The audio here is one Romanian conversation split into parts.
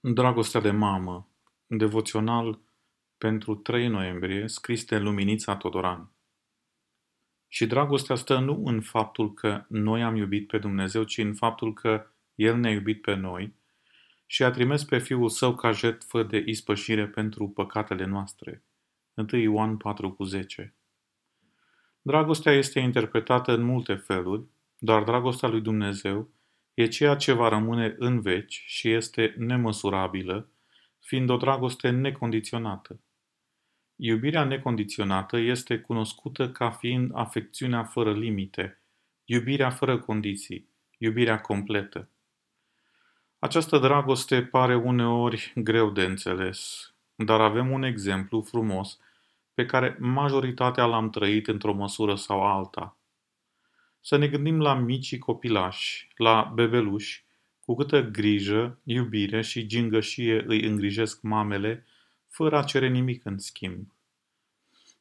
Dragostea de mamă, devoțional pentru 3 noiembrie, scris de Luminița Todoran. Și dragostea stă nu în faptul că noi am iubit pe Dumnezeu, ci în faptul că El ne-a iubit pe noi și a trimis pe Fiul Său ca jertfă de ispășire pentru păcatele noastre. 1 Ioan 4 cu 10 Dragostea este interpretată în multe feluri, dar dragostea lui Dumnezeu e ceea ce va rămâne în veci și este nemăsurabilă, fiind o dragoste necondiționată. Iubirea necondiționată este cunoscută ca fiind afecțiunea fără limite, iubirea fără condiții, iubirea completă. Această dragoste pare uneori greu de înțeles, dar avem un exemplu frumos pe care majoritatea l-am trăit într-o măsură sau alta – să ne gândim la micii copilași, la bebeluși, cu câtă grijă, iubire și gingășie îi îngrijesc mamele, fără a cere nimic în schimb.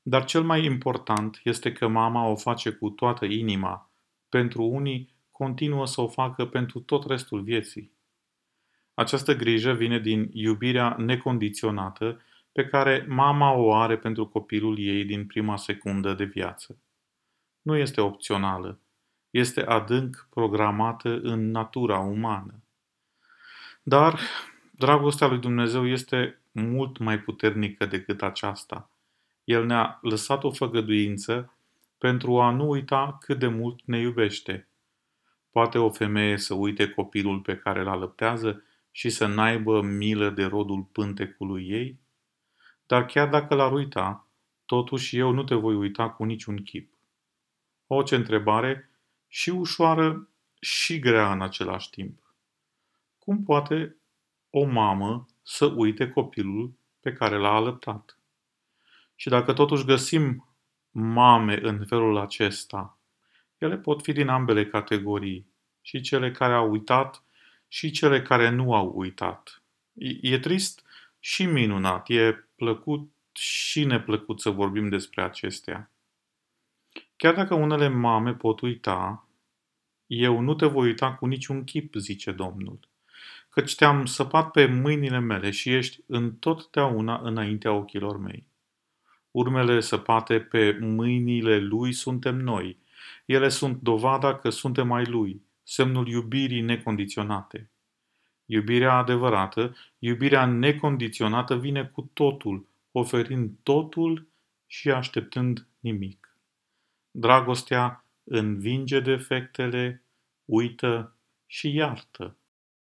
Dar cel mai important este că mama o face cu toată inima. Pentru unii, continuă să o facă pentru tot restul vieții. Această grijă vine din iubirea necondiționată pe care mama o are pentru copilul ei din prima secundă de viață. Nu este opțională, este adânc programată în natura umană. Dar dragostea lui Dumnezeu este mult mai puternică decât aceasta. El ne-a lăsat o făgăduință pentru a nu uita cât de mult ne iubește. Poate o femeie să uite copilul pe care îl alăptează și să n-aibă milă de rodul pântecului ei? Dar chiar dacă l-ar uita, totuși eu nu te voi uita cu niciun chip. Orice întrebare și ușoară și grea în același timp. Cum poate o mamă să uite copilul pe care l-a alăptat? Și dacă totuși găsim mame în felul acesta, ele pot fi din ambele categorii, și cele care au uitat și cele care nu au uitat. E, e trist și minunat, e plăcut și neplăcut să vorbim despre acestea. Chiar dacă unele mame pot uita, eu nu te voi uita cu niciun chip, zice Domnul, căci te-am săpat pe mâinile mele și ești întotdeauna înaintea ochilor mei. Urmele săpate pe mâinile lui suntem noi. Ele sunt dovada că suntem ai lui, semnul iubirii necondiționate. Iubirea adevărată, iubirea necondiționată vine cu totul, oferind totul și așteptând nimic. Dragostea învinge defectele, uită și iartă.